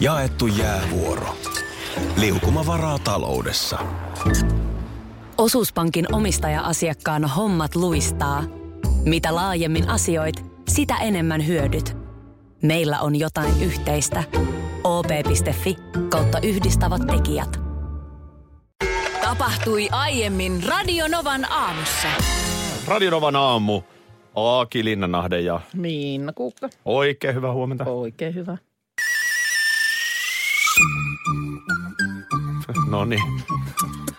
Jaettu jäävuoro. Liukuma varaa taloudessa. Osuuspankin omistaja-asiakkaan hommat luistaa. Mitä laajemmin asioit, sitä enemmän hyödyt. Meillä on jotain yhteistä. op.fi kautta yhdistävät tekijät. Tapahtui aiemmin Radionovan aamussa. Radionovan aamu. Aaki Linnanahde ja Miinna Kuukka. oikein hyvää huomenta. Oikein hyvä. No niin.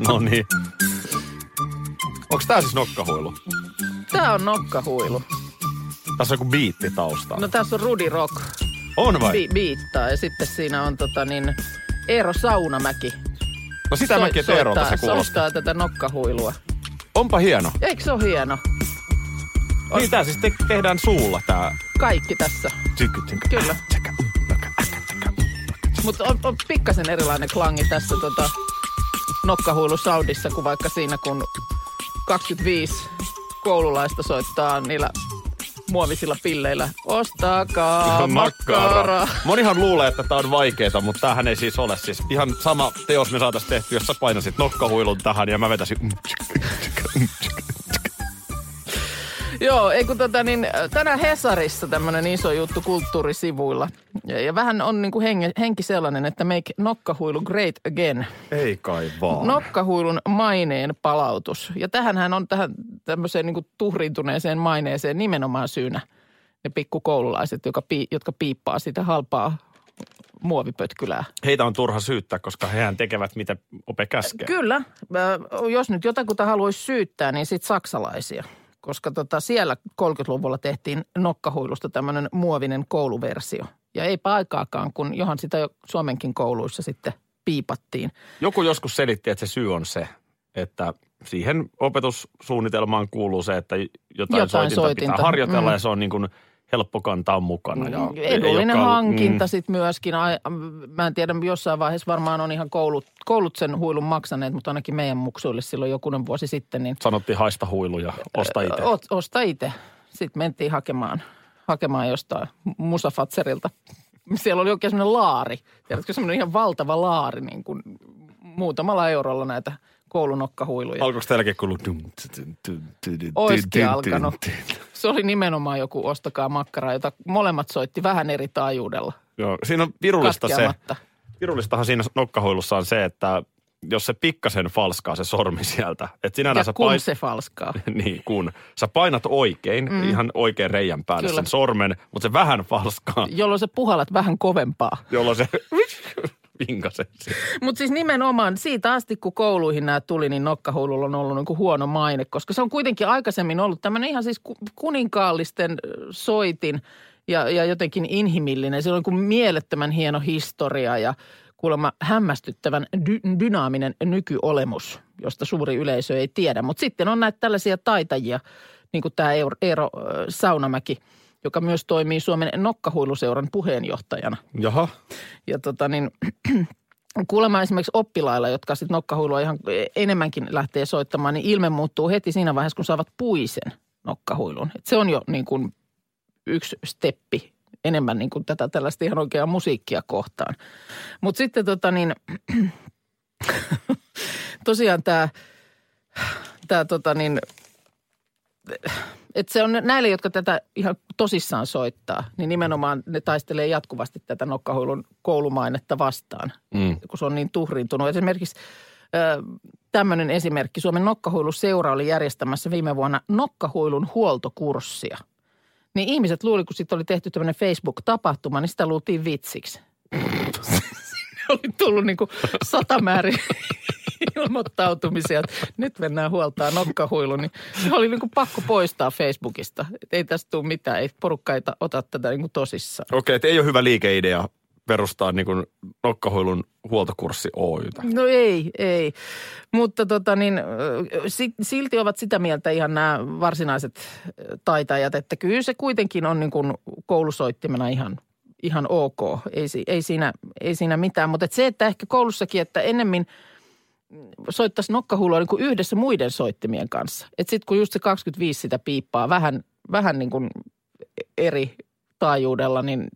No niin. Onks tää siis nokkahuilu? Tää on nokkahuilu. Tässä on joku biitti taustalla. No tässä on Rudi Rock. on vai? Bi- biittaa ja sitten siinä on tota niin Eero Saunamäki. no sitä Soi- mäkin Teerolta se soittaa- kuulostaa. tätä nokkahuilua. Onpa hieno. Eikö se ole hieno? Niin tää siis te- tehdään suulla tää. Kaikki tässä. Kyllä. Mutta on, on pikkasen erilainen klangi tässä tota, nokkahuilusoundissa kuin vaikka siinä, kun 25 koululaista soittaa niillä muovisilla pilleillä. Ostakaa makkaraa. Monihan luulee, että tää on vaikeeta, mutta tämähän ei siis ole. Siis ihan sama teos me saatais tehty, jos sä painasit nokkahuilun tähän ja mä vetäisin. Joo, ei kun tota niin, tänään Hesarissa tämmöinen iso juttu kulttuurisivuilla. Ja, ja vähän on niin kuin henki, henki sellainen, että make nokkahuilu great again. Ei kai vaan. Nokkahuilun maineen palautus. Ja tähänhän on tähän tämmöiseen niin kuin tuhriintuneeseen maineeseen nimenomaan syynä ne pikkukoululaiset, jotka, pii, jotka piippaa sitä halpaa muovipötkylää. Heitä on turha syyttää, koska hehän tekevät mitä ope käskee. Kyllä. Jos nyt jotakuta haluaisi syyttää, niin sitten saksalaisia. Koska tota, siellä 30-luvulla tehtiin nokkahuilusta tämmöinen muovinen kouluversio. Ja ei aikaakaan, kun johan sitä jo Suomenkin kouluissa sitten piipattiin. Joku joskus selitti, että se syy on se, että siihen opetussuunnitelmaan kuuluu se, että jotain, Jotain soitinta, soitinta. pitää harjoitella Mm. ja se on niin kuin helppo kantaa mukana. Ja Edullinen joka- hankinta mm, sitten myöskin. Mä en tiedä, jossain vaiheessa varmaan on ihan koulut, koulut sen huilun maksaneet, mutta ainakin meidän muksuille silloin jokunen vuosi sitten, niin Sanottiin haista huilu ja osta itse. Osta itse. Sitten mentiin hakemaan, hakemaan jostain Musafatserilta. Siellä oli oikein semmoinen laari. Tiedätkö, semmoinen ihan valtava laari, niin kuin muutamalla eurolla näitä koulunokkahuiluja. Alkoiko teilläkin kuulua? Oiskin alkanut. Se oli nimenomaan joku ostakaa makkaraa, jota molemmat soitti vähän eri taajuudella. Joo, siinä on virullista se. Virullistahan siinä nokkahuilussa on se, että jos se pikkasen falskaa se sormi sieltä, että sinä Ja sä kun pain- se falskaa. niin kun sä painat oikein, mm. ihan oikein reijän päälle Kyllä. sen sormen, mutta se vähän falskaa, Jolloin sä puhalat vähän kovempaa. jolloin se vinkasee siinä. Mutta siis nimenomaan siitä asti, kun kouluihin nämä tuli, niin nokkahuilulla on ollut niinku huono maine, koska se on kuitenkin aikaisemmin ollut tämmöinen ihan siis ku- kuninkaallisten soitin ja, ja jotenkin inhimillinen. Se on niin mielettömän hieno historia ja kuulemma hämmästyttävän dy- dynaaminen nykyolemus, josta suuri yleisö ei tiedä. Mutta sitten on näitä tällaisia taitajia, niin kuin tämä Eero, Saunamäki, joka myös toimii Suomen nokkahuiluseuran puheenjohtajana. Jaha. Ja tota niin, kuulemma esimerkiksi oppilailla, jotka sitten nokkahuilua ihan enemmänkin lähtee soittamaan, niin ilme muuttuu heti siinä vaiheessa, kun saavat puisen nokkahuilun. Et se on jo niin kuin yksi steppi enemmän niin kuin tätä tällaista ihan oikeaa musiikkia kohtaan. Mutta sitten tota niin, tosiaan tämä, tämä tota niin, että se on näille, jotka tätä ihan tosissaan soittaa, niin nimenomaan ne taistelee jatkuvasti tätä nokkahuilun koulumainetta vastaan, Mm. kun se on niin tuhriintunut. Esimerkiksi tämmöinen esimerkki. Suomen nokkahuiluseura oli järjestämässä viime vuonna nokkahuilun huoltokurssia. Niin ihmiset luuli, kun sitten oli tehty tämmöinen Facebook-tapahtuma, niin sitä luultiin vitsiksi. oli tullut niin kuin satamäärin ilmoittautumisia, että nyt mennään huoltaa nokkahuilu, niin se oli niin kuin pakko poistaa Facebookista. Et ei tästä tule mitään, ei porukka ei ta- ota tätä niin kuin tosissaan. Okei, että ei ole hyvä liikeidea perustaa niin kuin nokkahuilun huoltokurssi Oytä. No ei, ei. Mutta tota niin, silti ovat sitä mieltä ihan nämä varsinaiset taitajat, että kyllä se kuitenkin on niin kuin koulusoittimena ihan, ihan ok. Ei, ei, siinä, ei siinä mitään, mutta et se, että ehkä koulussakin, että ennemmin soittaisi nokkahuilua niin kuin yhdessä muiden soittimien kanssa. Että sitten kun just se 25 sitä piippaa vähän, vähän niin kuin eri taajuudella, niin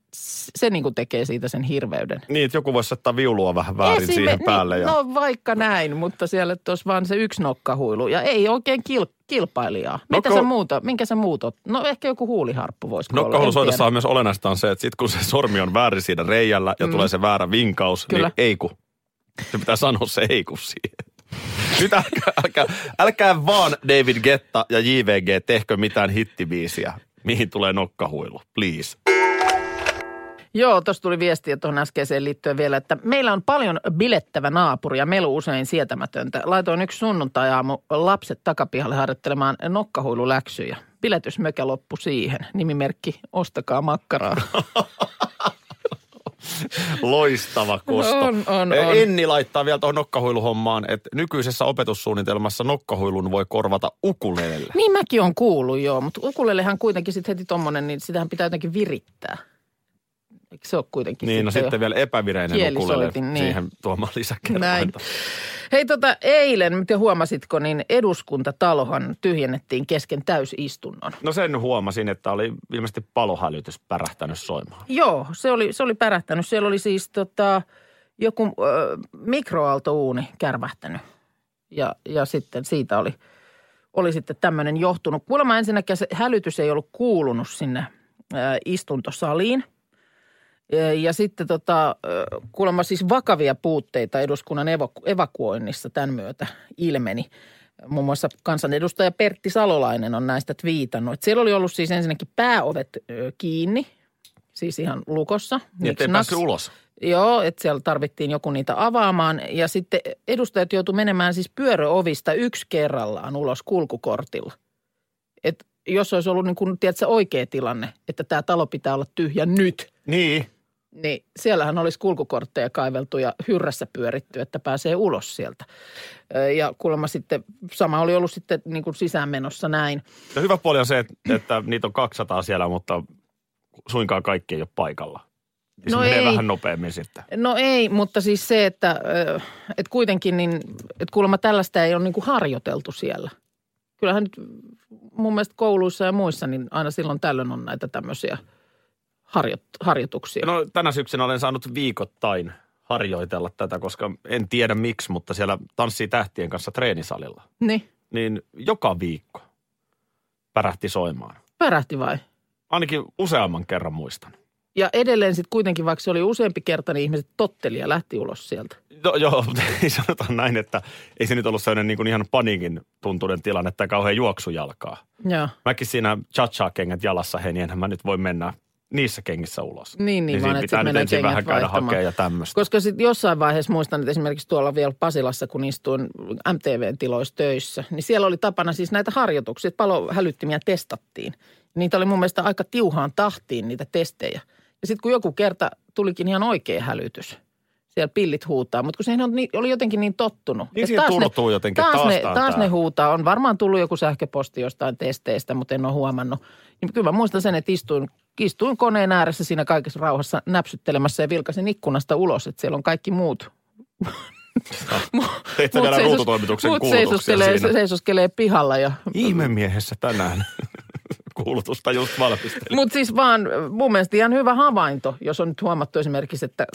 se niin kuin tekee siitä sen hirveyden. Niin, että joku voisi saattaa viulua vähän väärin Esime- siihen päälle. niin, Ja... No vaikka näin, mutta siellä olisi vaan se yksi nokkahuilu ja ei oikein kil- kilpailijaa. Mitä Nokka- sä muuta, minkä sä muut oot? No ehkä joku huuliharppu voisi olla. Nokkahuulusoitossa on myös olennaista on se, että sit kun se sormi on väärin siinä reijällä ja mm. tulee se väärä vinkaus, Kyllä. niin ei ku. Se pitää sanoa se ei ku siihen. Nyt älkää, älkää, älkää vaan David Getta ja JVG tehkö mitään hittibiisiä, mihin tulee nokkahuilu, please. Joo, tuossa tuli viestiä tuohon äskeiseen liittyen vielä, että meillä on paljon bilettävä naapuri ja melu usein sietämätöntä. Laitoin yksi sunnuntai-aamu lapset takapihalle harjoittelemaan nokkahuiluläksyjä. Biletysmökä loppu siihen. Nimimerkki Ostakaa makkaraa. Loistava kosto. On, on, Eh, on. Enni laittaa vielä tuohon nokkahuiluhommaan, että nykyisessä opetussuunnitelmassa nokkahuilun voi korvata ukulelelle. niin mäkin on kuullut joo, mutta ukulelehan kuitenkin sitten heti tommonen, niin sitähän pitää jotenkin virittää. Eikö se ole kuitenkin Niin, no sitten vielä epävireinen ukulele niin. siihen tuomaan lisäkerrointa. Hei tota, eilen, mitä huomasitko, niin eduskuntatalohan tyhjennettiin kesken täysistunnon. No sen huomasin, että oli ilmeisesti palohälytys pärähtänyt soimaan. Joo, se oli, se oli pärähtänyt. Siellä oli siis tota, joku ö, mikroaaltouuni kärvähtänyt. Ja, ja sitten siitä oli, oli sitten tämmöinen johtunut. Kuulemma ensinnäkin se hälytys ei ollut kuulunut sinne ö, istuntosaliin. Ja- sitten tota, kuulemma siis vakavia puutteita eduskunnan evaku- evakuoinnissa tämän myötä ilmeni. Muun muassa kansanedustaja Pertti Salolainen on näistä twiitannut. että Siellä oli ollut siis ensinnäkin pääovet kiinni, siis ihan lukossa. Niin, ettei päässyt ulos. Joo, että siellä tarvittiin joku niitä avaamaan. Ja sitten edustajat joutu menemään siis pyöröovista yksi kerrallaan ulos kulkukortilla. Et jos olisi ollut niin kuin, tiedätkö, oikea tilanne, että tämä talo pitää olla tyhjä nyt, Niin. niin siellähän olisi kulkukortteja kaiveltu ja hyrrässä pyöritty, että pääsee ulos sieltä. Ja kuulemma sitten sama oli ollut sitten niin kuin sisäänmenossa näin. Ja hyvä puoli on se, että, että niitä on 200 siellä, mutta suinkaan kaikki ei ole paikalla. Ja se No menee ei. vähän nopeammin sitten. No ei, mutta siis se, että, että kuitenkin niin, että kuulemma tällaista ei ole niin kuin harjoiteltu siellä. Kyllähän nyt mun mielestä kouluissa ja muissa, niin aina silloin tällöin on näitä tämmöisiä harjo, harjoituksia. No tänä syksynä olen saanut viikoittain harjoitella tätä, koska en tiedä miksi, mutta siellä tanssii tähtien kanssa treenisalilla. Niin, Niin joka viikko pärähti soimaan. pärähti vai? Ainakin useamman kerran muistan. Ja edelleen sitten kuitenkin, vaikka se oli useampi kerta, niin ihmiset totteli ja lähti ulos sieltä. No, joo, mutta ei sanotaan näin, että ei se nyt ollut sellainen niin kuin ihan paniikin tuntuinen tilanne tai kauhean juoksujalkaa. Joo. Mäkin siinä cha kengät jalassa, hei, niin enhän mä nyt voi mennä niissä kengissä ulos. Niin, niin, niin vaan että pitää sit nyt menee ensin vähän käydä hakemaan ja tämmöistä. Koska sitten jossain vaiheessa muistan, että esimerkiksi tuolla vielä Pasilassa, kun istuin MTVn tiloissa töissä, niin siellä oli tapana siis näitä harjoituksia, että palohälyttimiä testattiin. Niitä oli mun mielestä aika tiuhaan tahtiin niitä testejä. Ja sitten kun joku kerta tulikin ihan oikea hälytys, siellä pillit huutaa, mutta kun siihen on, niin- oli jotenkin niin tottunut. Niin siihen taas ne- jotenkin, taas, taas ne, taas ne huutaa. On varmaan tullut joku sähköposti jostain testeistä, mutta en ole huomannut. Niin kyllä mä muistan sen, että istuin, istuin koneen ääressä siinä kaikessa rauhassa näpsyttelemässä ja vilkasin ikkunasta ulos, että siellä on kaikki muut. Teit sä vielä seisos- ruututoimituksen muut seisoskelee, siinä. seisoskelee pihalla. Ja, Ihmemiehessä tänään kuulutusta just valmistelin. mutta siis vaan mun mielestä ihan hyvä havainto, jos on nyt huomattu esimerkiksi, että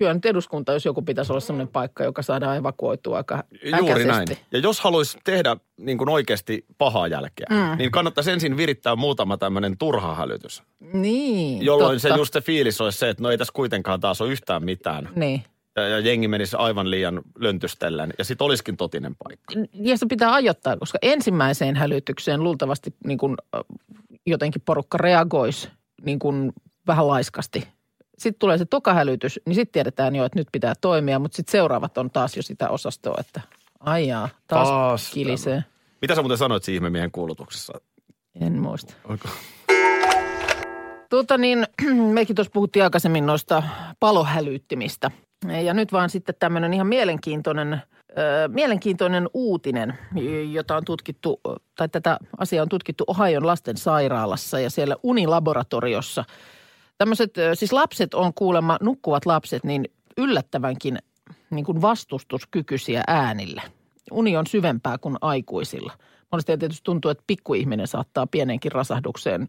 kyllä nyt eduskunta, jos joku pitäisi olla sellainen paikka, joka saadaan evakuoitua aika Juuri näin. Ja jos haluaisi tehdä niin kuin oikeasti pahaa jälkeä, mm. niin kannattaisi ensin virittää muutama tämmöinen turha hälytys. Niin, Jolloin totta. se just se fiilis olisi se, että no ei tässä kuitenkaan taas ole yhtään mitään. Niin. Ja, ja jengi menisi aivan liian löntystellen. Ja sitten olisikin totinen paikka. ja se pitää ajoittaa, koska ensimmäiseen hälytykseen luultavasti niin kuin, jotenkin porukka reagoisi niin kuin vähän laiskasti. Sitten tulee se toka hälytys, niin sitten tiedetään jo, että nyt pitää toimia, mutta sitten seuraavat on taas jo sitä osastoa, että aijaa, taas, Taas kilisee. Mitä sä muuten sanoit siinä ihmemiehen kuulutuksessa? En muista. Oiko? Tuota niin, mekin tuossa puhuttiin aikaisemmin noista palohälyttimistä. Ja nyt vaan sitten tämmöinen ihan mielenkiintoinen, ö, mielenkiintoinen uutinen, jota on tutkittu, tai tätä asiaa on tutkittu Ohion lastensairaalassa ja siellä unilaboratoriossa. Tämmöiset, siis lapset on kuulemma, nukkuvat lapset, niin yllättävänkin niin kuin vastustuskykyisiä äänille. Uni on syvempää kuin aikuisilla. Monesti tietysti tuntuu, että pikkuihminen saattaa pieneenkin rasahdukseen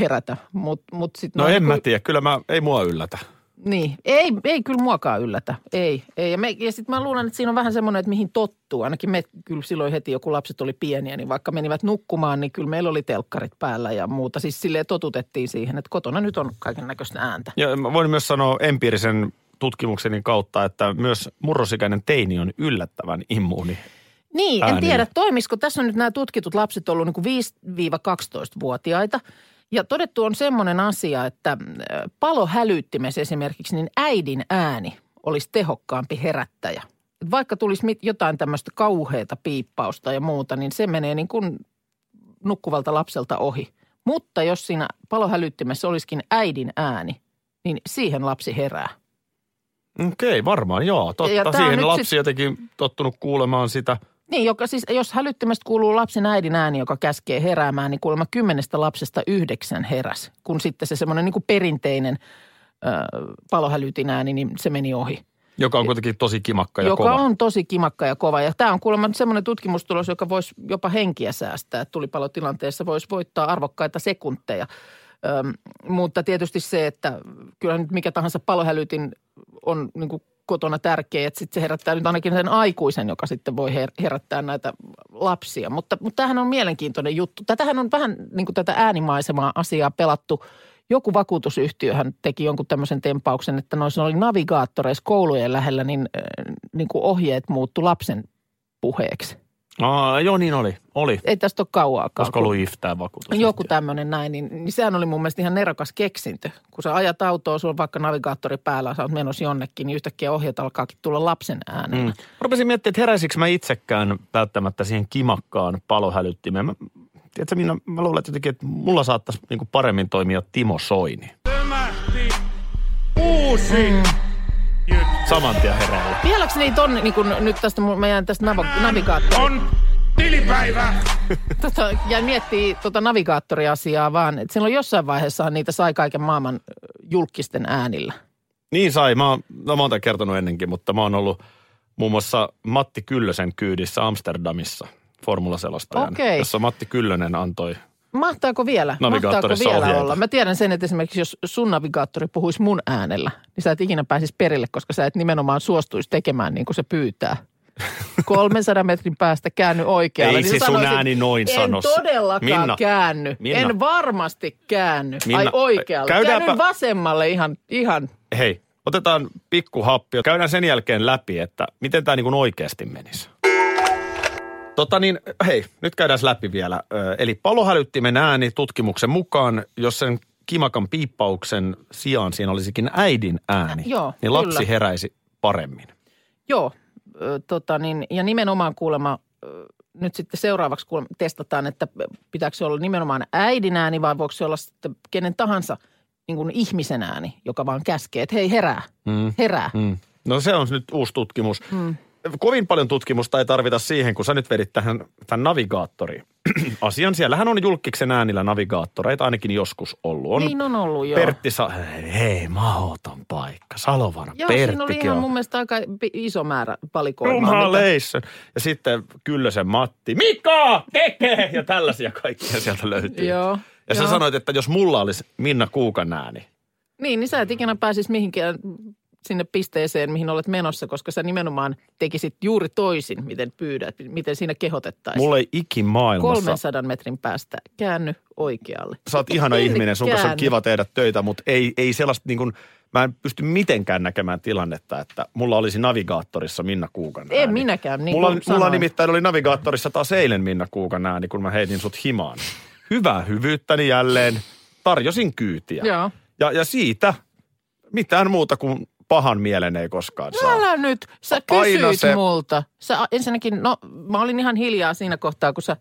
herätä. Mut, mut sit No en niinku- mä tiedä, kyllä mä, ei mua yllätä. Niin, ei, ei kyllä muakaan yllätä. Ei, ei. Ja, me, ja sitten mä luulen, että siinä on vähän semmoinen, että mihin tottuu. Ainakin me kyllä silloin heti, joku lapset oli pieniä, niin vaikka menivät nukkumaan, niin kyllä meillä oli telkkarit päällä ja muuta. Siis silleen totutettiin siihen, että kotona nyt on kaiken näköistä ääntä. Ja mä voin myös sanoa empiirisen tutkimukseni kautta, että myös murrosikäinen teini on yllättävän immuuni. Niin, en tiedä, toimisiko. Tässä on nyt nämä tutkitut lapset ollut niin 5-12-vuotiaita. Ja todettu on semmoinen asia, että äh, palohälyttimessä esimerkiksi, niin äidin ääni olisi tehokkaampi herättäjä. Vaikka tulisi jotain tämmöistä kauheata piippausta ja muuta, niin se menee niin kuin nukkuvalta lapselta ohi. Mutta jos siinä palohälyttimessä olisikin äidin ääni, niin siihen lapsi herää. Okei, varmaan joo. Ja Totta, on siihen lapsi sit- jotenkin tottunut kuulemaan sitä. Niin, joka siis, jos hälyttimestä kuuluu lapsen äidin ääni, joka käskee heräämään, niin kuulemma kymmenestä lapsesta yhdeksän heräs. Kun sitten se semmoinen niin perinteinen ö, palohälytin ääni, niin se meni ohi. Joka on kuitenkin tosi kimakka ja joka kova. on tosi kimakka ja kova. Ja tämä on kuulemma semmoinen tutkimustulos, joka voisi jopa henkiä säästää. että Tulipalotilanteessa voisi voittaa arvokkaita sekunteja. Öm, mutta tietysti se, että kyllä nyt mikä tahansa palohälytin on niin kuin kotona tärkeä, että sitten se herättää nyt ainakin sen aikuisen, joka sitten voi her- herättää näitä lapsia. Mutta, mutta tämähän on mielenkiintoinen juttu. Tätähän on vähän niin kuin tätä äänimaisemaa asiaa pelattu. Joku vakuutusyhtiöhän teki jonkun tämmöisen tempauksen, että noissa oli navigaattoreissa koulujen lähellä, niin, äh, niin kuin ohjeet muuttu lapsen puheeksi. Aa, joo, niin oli. Oli. Ei tästä ole kauaakaan. Olisiko ollut iftää vakuutus? Joku tämmöinen näin, niin, niin sehän oli mun mielestä ihan nerokas keksintö. Kun sä ajat autoa, sulla on vaikka navigaattori päällä, sä oot menossa jonnekin, niin yhtäkkiä ohjeet alkaakin tulla lapsen äänellä. Mm. Rupesin miettimään, että heräisikö mä itsekään välttämättä siihen kimakkaan palohälyttimeen. Mä, tiedätkö, Minna, mä luulen, että jotenkin, että mulla saattaisi niin paremmin toimia Timo Soini. Uusi Saman tien heräillä. Vieläks niitä on niin kun nyt tästä meidän tästä nav- navigaattori... on tilipäivä. Tota, ja miettii tota navigaattoriasiaa vaan, että silloin jossain vaiheessa niitä sai kaiken maailman julkisten äänillä. Niin sai. Mä oon, no mä oon tämän kertonut ennenkin, mutta mä oon ollut muun muassa Matti Kyllösen kyydissä Amsterdamissa formulaselostajana, Okei. jossa Matti Kyllönen antoi Mahtaako vielä? Mahtaako vielä ohjeita. olla? Mä tiedän sen, että esimerkiksi jos sun navigaattori puhuisi mun äänellä, niin sä et ikinä pääsisi perille, koska sä et nimenomaan suostuisi tekemään niin kuin se pyytää. 300 metrin päästä käänny oikealle. Ei niin se sä sun ääni noin en sano. todellakaan Minna, käänny. Minna. En varmasti käänny. Minna, Ai oikealle. käydäänpä- Käännyn vasemmalle ihan, ihan. hei, otetaan pikku happi. Käydään sen jälkeen läpi, että miten tämä niin oikeasti menisi. Tota niin, hei, nyt käydään läpi vielä. Eli palohälyttimen ääni tutkimuksen mukaan, jos sen kimakan piippauksen sijaan siinä olisikin äidin ääni, Joo, niin lapsi kyllä. heräisi paremmin. Joo, tota niin, ja nimenomaan kuulemma nyt sitten seuraavaksi kuulemma testataan, että pitääkö se olla nimenomaan äidin ääni vai voiko se olla sitten kenen tahansa niin kuin ihmisen ääni, joka vaan käskee, että hei herää, Mm. herää. Mm. No se on nyt uusi tutkimus. Mm. Kovin paljon tutkimusta ei tarvita siihen, kun sä nyt vedit tähän tämän navigaattori asian. Siellähän on julkiksen äänillä navigaattoreita ainakin joskus ollut. On Niin on ollut joo. Pertti Sa- hei, mahdoton paikka. Salovana Joo, siinä oli Perttikin ihan on. mun mielestä aika iso määrä valikoimaa. mitä- Jumaleissa. Ja sitten Kyllösen Matti, Mika, tekee! Ja tällaisia kaikkia sieltä löytyy. Joo. Ja sä sanoit, että jos mulla olisi Minna Kuukan ääni, Niin, niin sä et ikinä pääsisi mihinkään sinne pisteeseen, mihin olet menossa, koska sä nimenomaan tekisit juuri toisin, miten pyydät, miten siinä kehotettaisiin. mulla ei ikimaailmassa 300 metrin päästä käänny oikealle. sä oot ihana En ihminen, sun kanssa on kiva tehdä töitä, mutta ei, ei sellaista niin kuin, mä en pysty mitenkään näkemään tilannetta, että mulla olisi navigaattorissa Minna Kuukan ääni. En minäkään, niin mulla, mulla sanoin. nimittäin oli navigaattorissa taas eilen Minna Kuukan ääni, kun mä heitin sut himaan. Hyvää hyvyyttäni jälleen, tarjosin kyytiä. Joo. Ja, ja siitä mitään muuta kuin pahan mielen ei koskaan saa. Älä nyt, sä kysyit se- multa. Sä ensinnäkin, no mä olin ihan hiljaa siinä kohtaa, kun sä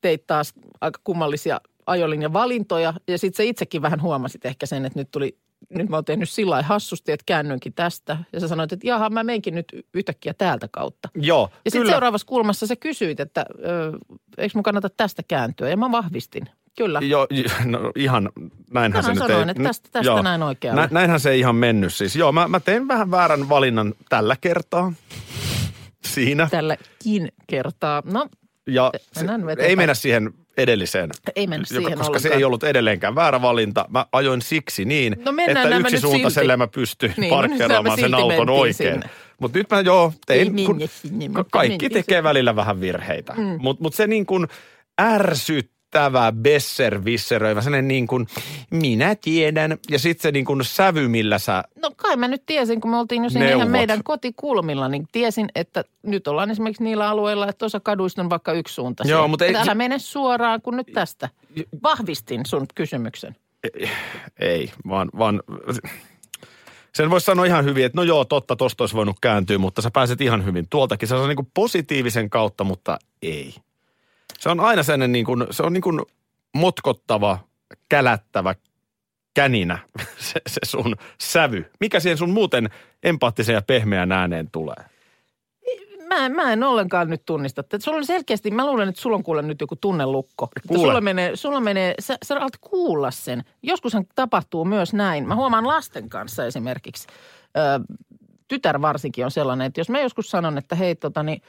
teit taas aika kummallisia ajolinjan valintoja. Ja sit sä itsekin vähän huomasit ehkä sen, että nyt tuli, nyt mä oon tehnyt sillä lailla hassusti, että käännyinkin tästä. Ja sä sanoit, että jaha, mä menkin nyt yhtäkkiä täältä kautta. Joo, Ja sitten seuraavassa kulmassa sä kysyit, että ö, eikö mun kannata tästä kääntyä. Ja mä vahvistin. Kyllä. Joo, no ihan näinhän Mä se nyt sanoin, ei. että tästä- tästä näin oikealle. Nä, näinhän se ei ihan mennyt siis. Joo, mä, mä tein vähän väärän valinnan tällä kertaa. Siinä. Tälläkin kertaa. No, Ja se, ei mennä siihen edelliseen. Ei mennä joka, siihen koska se ollenkaan. ei ollut edelleenkään väärä valinta. Mä ajoin siksi niin, No että nyt yksisuuntaiselle mä pystyn Niin, nyt parkkeeraamaan sen auton oikein. sinne. Mutta nyt mä joo Ei tein, kun mennä sinne, kaikki tekee välillä vähän virheitä. Mm. Mutta mut se niin kuin ärsyttävä, besservisseröivä, sellainen niin kuin minä tiedän. Ja sitten se niin kuin sävy, millä sä No kai mä nyt tiesin, kun me oltiin jo siinä Neuvot. ihan meidän kotikulmilla, niin tiesin, että nyt ollaan esimerkiksi niillä alueilla, että osa kaduista on vaikka yksi suunta. Joo, mutta ei- Älä mene suoraan kuin nyt tästä. Vahvistin sun kysymyksen. Ei, vaan, vaan sen voisi sanoa ihan hyvin, että no joo, totta, tosta olisi voinut kääntyä, mutta sä pääset ihan hyvin tuoltakin. Se on niin kuin positiivisen kautta, mutta ei. Se on aina sellainen niin kuin, se on niin kuin motkottava, kälättävä käninä se, se sun sävy. Mikä siihen sun muuten empaattisen ja pehmeän ääneen tulee? Mä, en- mä en ollenkaan nyt tunnista. Että sulla on selkeästi, mä luulen, että sulla on kuule nyt joku tunnelukko. Kuule. Sulla menee, sulla menee sä, sä alat kuulla sen. Joskushan tapahtuu myös näin. Mä huomaan lasten kanssa esimerkiksi. Ö, tytär varsinkin on sellainen, että jos mä joskus sanon, että hei tota niin,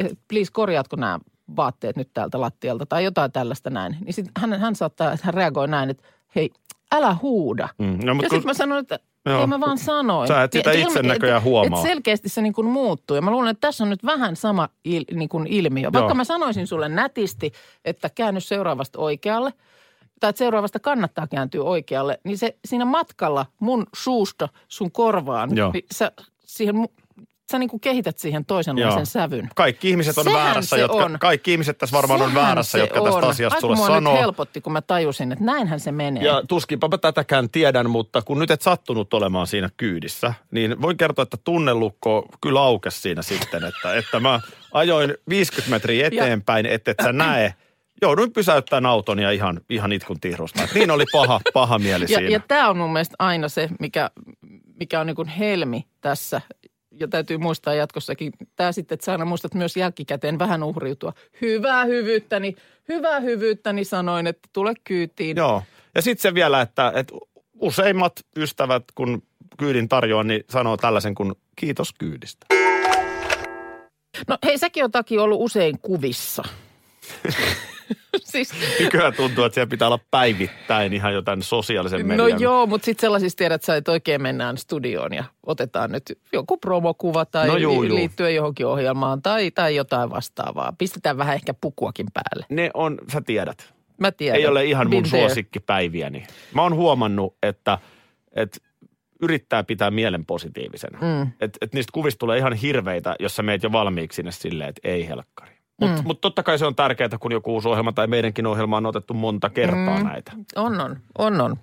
eh, please korjaatko nämä vaatteet nyt täältä lattialta tai jotain tällaista näin. Niin sit hän, hän saattaa, hän reagoi näin, että hei, älä huuda. Mm, no, Ja mutta sitten kun- mä sanoin, että Joo, ei mä vaan sanoin. sä et sitä Niin, itse näköjään huomaa. Et selkeästi se niin kuin muuttuu. Ja mä luulen, että tässä on nyt vähän sama il, niin kuin ilmiö. Vaikka Joo. mä sanoisin sulle nätisti, että käänny seuraavasta oikealle, tai että seuraavasta kannattaa kääntyä oikealle, niin se siinä matkalla mun suusta sun korvaan, Joo. niin sä, siihen, sä niin kuin kehität siihen toisenlaisen Joo. sävyn. Kaikki ihmiset on Sehän väärässä, se jotka, on. kaikki ihmiset tässä varmaan on Sehän väärässä, se jotka tästä on. asiasta Ai, sulle sanoo. nyt helpotti, kun mä tajusin, että näinhän se menee. Ja tuskinpa mä tätäkään tiedän, mutta kun nyt et sattunut olemaan siinä kyydissä, niin voin kertoa, että tunnelukko kyllä aukesi siinä sitten, että, että mä ajoin 50 metriä eteenpäin, että et sä näe. Jouduin pysäyttämään auton ja ihan, ihan itkun tihrusta. Niin oli paha, paha mieli Ja, siinä. ja tämä on mun mielestä aina se, mikä, mikä on niin kuin helmi tässä. Ja täytyy muistaa jatkossakin, tämä sitten, että sä aina muistat myös jälkikäteen vähän uhriutua. Hyvää hyvyyttäni, hyvää hyvyyttäni sanoin, että tule kyytiin. Joo. Ja sitten se vielä, että, että useimmat ystävät, kun kyydin tarjoan, niin sanoo tällaisen kuin kiitos kyydistä. No hei, säkin on takia ollut usein kuvissa. siis, Nykyään tuntuu, että siellä pitää olla päivittäin ihan jotain sosiaalisen no median. joo, mutta sitten sellaisista tiedät sä, että oikein mennään studioon ja otetaan nyt joku promokuva tai No juu, juu. liittyen johonkin ohjelmaan tai, tai jotain vastaavaa. Pistetään vähän ehkä pukuakin päälle. Ne on, sä tiedät, Mä tiedän. ei ole ihan mun suosikkipäiviäni. Mä oon huomannut, että, että yrittää pitää mielen positiivisena. Mm. Että et niistä kuvista tulee ihan hirveitä, jos sä meet jo valmiiksi sinne silleen, että ei helkkari. Mutta mm. mut totta kai se on tärkeää, kun joku uusi ohjelma tai meidänkin ohjelma on otettu monta kertaa mm. näitä. On, on, on, on.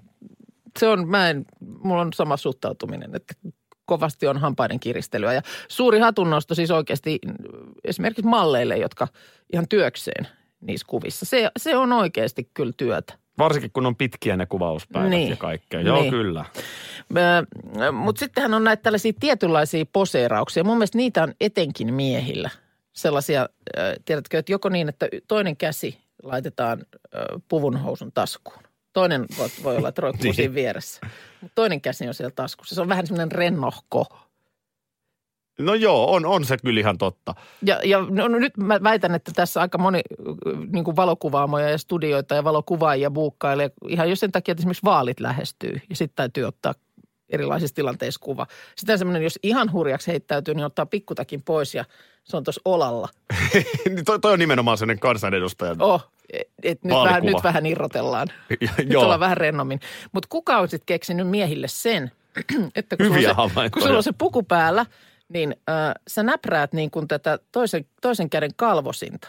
Se on, mä en, mulla on sama suhtautuminen, että kovasti on hampaiden kiristelyä. Ja suuri hatunnosto siis oikeasti esimerkiksi malleille, jotka ihan työkseen niissä kuvissa. Se, se on oikeasti kyllä työtä. Varsinkin kun on pitkiä ne kuvauspäivät Niin. ja kaikkea. Joo, Niin. kyllä. Mutta sittenhän on näitä tällaisia tietynlaisia poseerauksia. Mun mielestä niitä on etenkin miehillä. Sellaisia, äh, tiedätkö, että joko niin, että toinen käsi laitetaan äh, puvunhousun taskuun. Toinen voi, voi olla, että roikkuu Niin. siinä vieressä. Mutta toinen käsi on siellä taskussa. Se on vähän semmoinen rennohko. No joo, on, on se kyllä ihan totta. Ja, ja no, no nyt mä väitän, että tässä aika moni niin kuin valokuvaamoja ja studioita ja valokuvaajia buukkailee ihan jo sen takia, että esimerkiksi vaalit lähestyy ja sitten täytyy ottaa erilaisissa tilanteissa kuva. Sitten semmoinen, jos ihan hurjaksi heittäytyy, niin ottaa pikkutakin pois ja se on tuossa olalla. Niin toi, toi on nimenomaan sellainen kansanedustajan. Oh, et, et nyt, vähän, nyt vähän irrotellaan. nyt Joo. ollaan vähän rennommin. Mutta kuka on sitten keksinyt miehille sen, että kun Hyviä sulla, on se, kun sulla on se puku päällä, niin äh, sä näpräät niin kuin tätä toisen, toisen käden kalvosinta.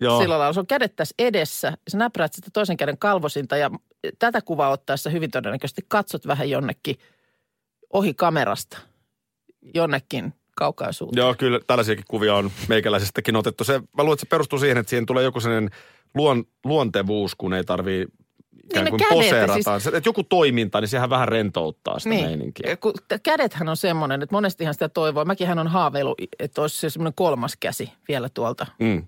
Joo. Sillä lailla, se on kädet tässä edessä, sä näpräät sitä toisen käden kalvosinta ja tätä kuvaa ottaessa hyvin todennäköisesti katsot vähän jonnekin ohi kamerasta, jonnekin kaukaisuuteen. Joo, kyllä tällaisiakin kuvia on meikäläisestäkin otettu. Se, mä luulen, että se perustuu siihen, että siihen tulee joku sellainen luon, luontevuus, kun ei tarvii ikään ne kuin kädet, poseerataan. Siis... Että joku toiminta, niin sehän vähän rentouttaa sitä niin. meininkiä. Kun kädethän on semmoinen, että monestihan sitä toivoo. Mäkin on haaveilu, että olisi se semmoinen kolmas käsi vielä tuolta. Mm.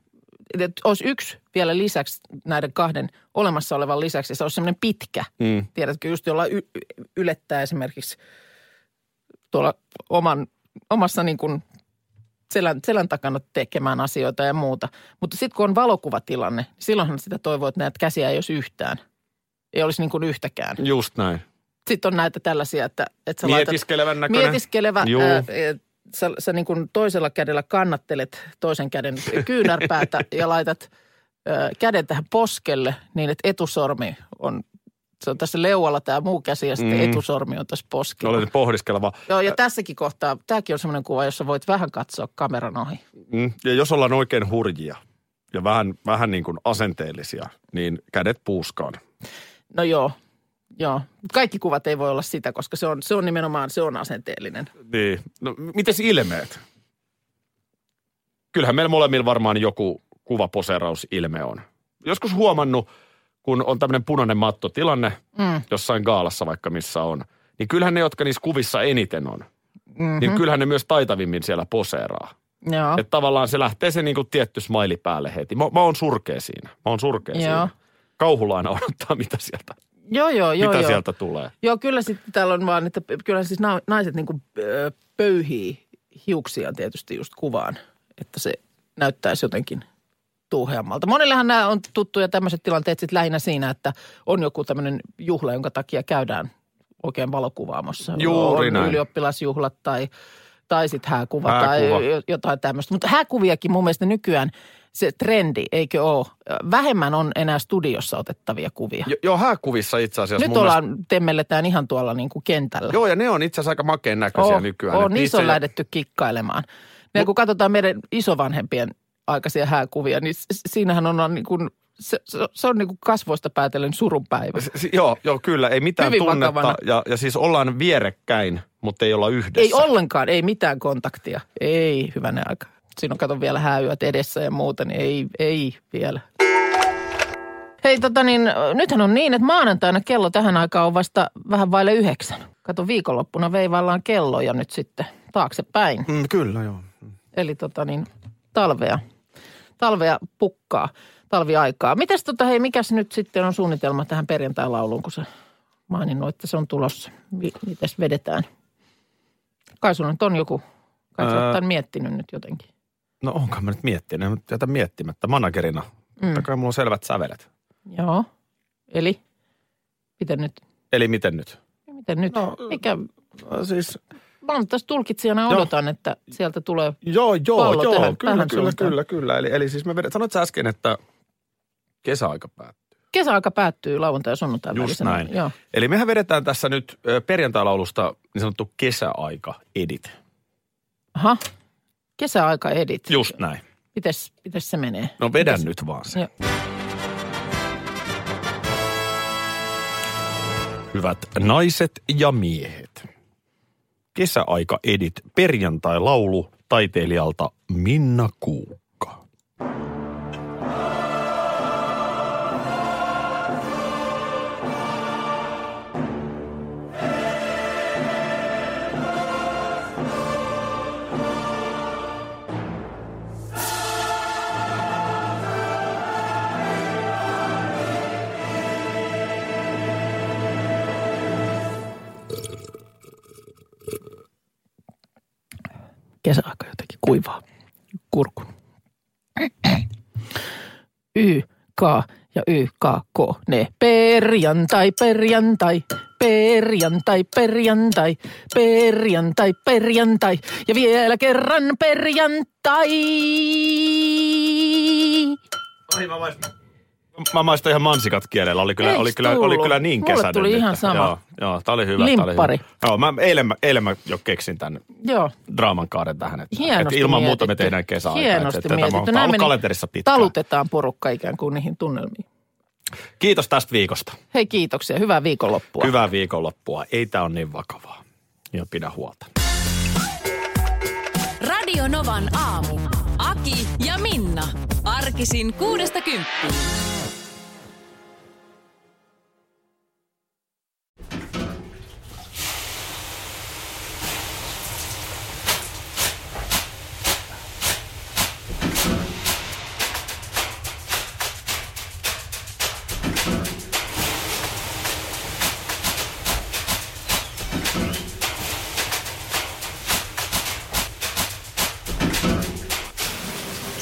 Että olisi yksi vielä lisäksi näiden kahden olemassa olevan lisäksi. Se olisi semmoinen pitkä. Mm. Tiedätkö, just jolla y- ylettää esimerkiksi tuolla oman, omassa niin kuin selän, selän takana tekemään asioita ja muuta. Mutta sitten kun on valokuvatilanne, niin silloinhan sitä toivoo, että näitä käsiä ei olisi yhtään. Ei olisi niin kuin yhtäkään. Just näin. Sitten on näitä tällaisia, että, että sä laitat Mietiskelevän näköinen. mietiskelevä. Juu. Ää, sä, sä niin kuin toisella kädellä kannattelet toisen käden kyynärpäätä ja laitat käden tähän poskelle niin, että etusormi on, se on tässä leualla tämä muu käsi ja sitten Mm. etusormi on tässä poskella. Olet pohdiskeleva. Joo, ja tässäkin kohtaa, tämäkin on semmoinen kuva, jossa voit vähän katsoa kameran ohi. Mm. Ja jos ollaan oikein hurjia ja vähän, vähän niin kuin asenteellisia, niin kädet puuskaan. No joo, joo. Kaikki kuvat ei voi olla sitä, koska se on, se on nimenomaan, se on asenteellinen. Niin. No, mites ilmeet? Kyllähän meillä molemmilla varmaan joku kuvaposeerausilme on. Joskus huomannut, kun on tämmöinen punainen mattotilanne, Mm. jossain gaalassa vaikka missä on, niin kyllähän ne, jotka niissä kuvissa eniten on, mm-hmm. niin kyllähän ne myös taitavimmin siellä poseeraa. Joo. Että tavallaan se lähtee se niinku tietty smiley päälle heti. Mä, mä oon surkea siinä. Mä oon surkea Joo. siinä. Kauhulla aina odottaa, mitä sieltä, Joo, joo, joo. mitä joo. sieltä tulee. Joo, kyllä sitten täällä on vaan, että kyllä siis na- naiset niin kuin pöyhii hiuksiaan tietysti just kuvaan, että se näyttäisi jotenkin tuuheammalta. Monillehan nämä on tuttuja tämmöiset tilanteet sitten lähinnä siinä, että on joku tämmöinen juhla, jonka takia käydään oikein valokuvaamossa. Juuri on näin. ylioppilasjuhlat tai, tai sitten hääkuva, Hääkuva. tai jo- jotain tämmöistä. Mutta hääkuviakin mun mielestä nykyään se trendi, eikö ole? Vähemmän on enää studiossa otettavia kuvia. Jo, joo, hääkuvissa itse asiassa. Nyt ollaan, temmelletään ihan tuolla niin kuin kentällä. Joo, ja ne on itse asiassa aika makeen näköisiä on, nykyään. On, Et niissä on ei- lähdetty kikkailemaan. Ja kun katsotaan meidän isovanhempien aikaisia hääkuvia, niin siinähän on niin kuin, se, se, se on niin kuin kasvoista päätellen surunpäivä. S- si- joo, joo, kyllä. Ei mitään Hyvin tunnetta. vakavana. Ja, ja siis ollaan vierekkäin, mutta ei olla yhdessä. Ei ollenkaan, ei mitään kontaktia. Ei, hyvänä aika. Siinä on kato vielä hääyöt edessä ja muuta, niin ei, ei vielä. Hei tota niin, nythän on niin, että maanantaina kello tähän aikaan on vasta vähän vaille yhdeksän. Kato, viikonloppuna veivaillaan kelloja nyt sitten taaksepäin. Mm, kyllä, joo. Eli tota niin, talvea, talvea pukkaa, talviaikaa. Mitäs tota, hei, mikäs nyt sitten on suunnitelma tähän perjantai-lauluun, kun sä maininnut, että se on tulossa. Mi- mitäs vedetään? Kai sulla nyt on joku, kai sä tämän miettinyt nyt jotenkin. No onkaan mä nyt miettinyt, mutta jätä miettimättä. Managerina. Mm. Kai mulla on selvät sävelet. Joo. Eli, miten nyt? Eli miten nyt? Miten nyt? No, Mikä, Siis, mä oon tässä tulkitsijana ja Joo. odotan, että sieltä tulee joo, joo, Pallo joo. tähän- kyllä, tähän kyllä, suuntaan. kyllä, kyllä. Eli, eli siis me vedet, sanoit sä äsken, että kesäaika päättyy. kesäaika päättyy lauantai ja sunnuntai Just välisenä. näin. Joo. Eli mehän vedetään tässä nyt perjantai-laulusta niin sanottu kesäaika edit. Aha. Kesäaika edit. Just näin. Mites, mites se menee? No vedä Mites- nyt vaan se. Joo. Hyvät naiset ja miehet. Kesäaika edit perjantai-laulu taiteilijalta Minna Kuukka. Kesäaika jotenkin kuivaa. Kurkun. Y, K ja Y, K, K, ne. Perjantai, perjantai, perjantai, perjantai, perjantai, perjantai. Ja vielä kerran perjantai. Ai mä. Mä maistan ihan mansikat kielellä. Oli kyllä, Eiks oli kyllä, oli kyllä niin Mulle kesäinen. tuli ihan että- sama. Joo, joo tää oli hyvä. tää oli Limppari. hyvä. Joo, mä, eilen, mä, eilen mä jo keksin tämän Joo, draaman kaaren tähän. Että, hienosti että ilman muuta me mietitty. tehdään kesäaikaa. Hienosti että, että tämä on, mietitty. tämä on ollut kalenterissa pitkään. talutetaan porukka ikään kuin niihin tunnelmiin. Kiitos tästä viikosta. Hei kiitoksia, hyvää viikonloppua. Hyvää viikonloppua. Ei tää on niin vakavaa. Ja pidä huolta. Radio Novan aamu. Aki ja Minna. Arkisin kuudesta kymppiin.